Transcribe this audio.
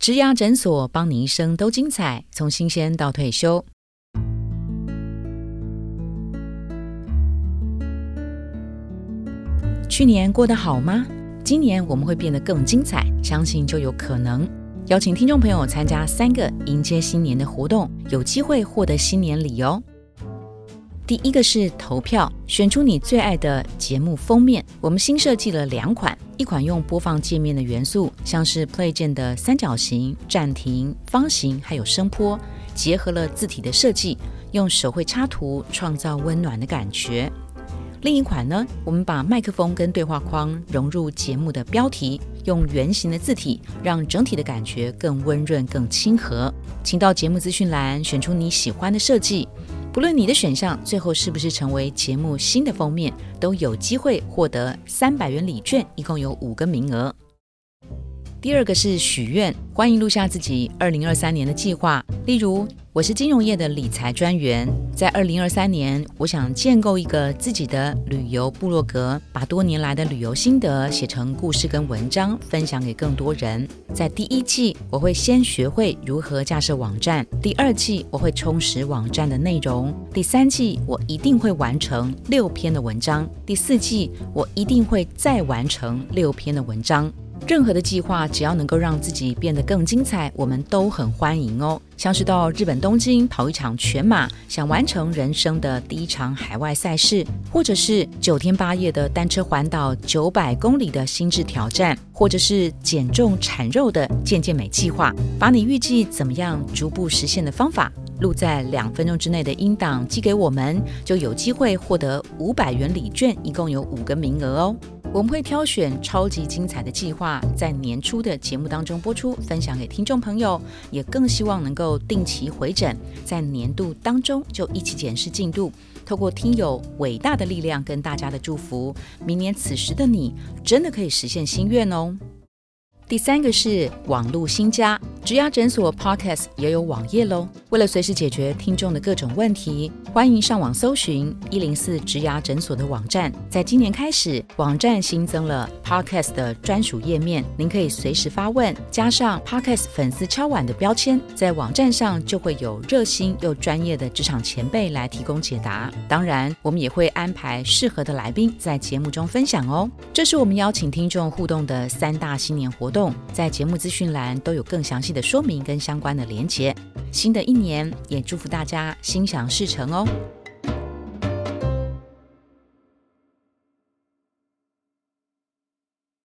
植牙诊所，帮你一生都精彩，从新鲜到退休。去年过得好吗？今年我们会变得更精彩，相信就有可能。邀请听众朋友参加三个迎接新年的活动，有机会获得新年礼哦。第一个是投票，选出你最爱的节目封面。我们新设计了两款，一款用播放界面的元素，像是 Play 键的三角形、暂停、方形，还有声波，结合了字体的设计，用手绘插图创造温暖的感觉。另一款呢，我们把麦克风跟对话框融入节目的标题，用圆形的字体，让整体的感觉更温润、更亲和。请到节目资讯栏选出你喜欢的设计。不论你的选项最后是不是成为节目新的封面，都有机会获得三百元礼券，一共有五个名额。第二个是许愿，欢迎录下自己二零二三年的计划。例如，我是金融业的理财专员，在二零二三年，我想建构一个自己的旅游部落格，把多年来的旅游心得写成故事跟文章，分享给更多人。在第一季，我会先学会如何架设网站；第二季，我会充实网站的内容；第三季，我一定会完成六篇的文章；第四季，我一定会再完成六篇的文章。任何的计划，只要能够让自己变得更精彩，我们都很欢迎哦。像是到日本东京跑一场全马，想完成人生的第一场海外赛事，或者是九天八夜的单车环岛九百公里的心智挑战，或者是减重产肉的健健美计划，把你预计怎么样逐步实现的方法录在两分钟之内的音档寄给我们，就有机会获得五百元礼券，一共有五个名额哦。我们会挑选超级精彩的计划，在年初的节目当中播出，分享给听众朋友。也更希望能够定期回诊，在年度当中就一起检视进度。透过听友伟大的力量跟大家的祝福，明年此时的你真的可以实现心愿哦。第三个是网络新家。植牙诊所 Podcast 也有网页喽。为了随时解决听众的各种问题，欢迎上网搜寻一零四植牙诊所的网站。在今年开始，网站新增了 Podcast 的专属页面，您可以随时发问，加上 Podcast 粉丝敲碗的标签，在网站上就会有热心又专业的职场前辈来提供解答。当然，我们也会安排适合的来宾在节目中分享哦。这是我们邀请听众互动的三大新年活动，在节目资讯栏都有更详细。的说明跟相关的连结，新的一年也祝福大家心想事成哦。